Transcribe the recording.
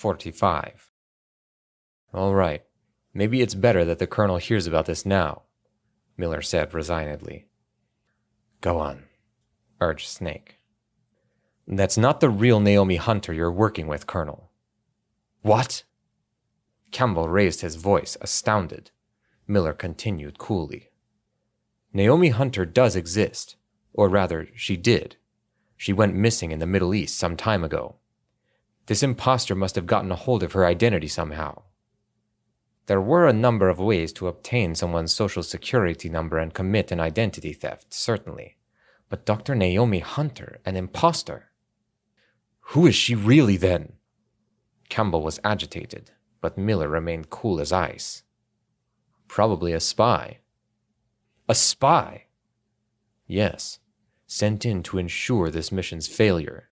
45. All right. Maybe it's better that the Colonel hears about this now, Miller said resignedly. Go on, urged Snake. That's not the real Naomi Hunter you're working with, Colonel. What? Campbell raised his voice, astounded. Miller continued coolly. Naomi Hunter does exist, or rather, she did. She went missing in the Middle East some time ago. This impostor must have gotten a hold of her identity somehow. There were a number of ways to obtain someone's social security number and commit an identity theft, certainly. But Dr. Naomi Hunter, an impostor? Who is she really then? Campbell was agitated, but Miller remained cool as ice. Probably a spy. A spy? Yes, sent in to ensure this mission's failure.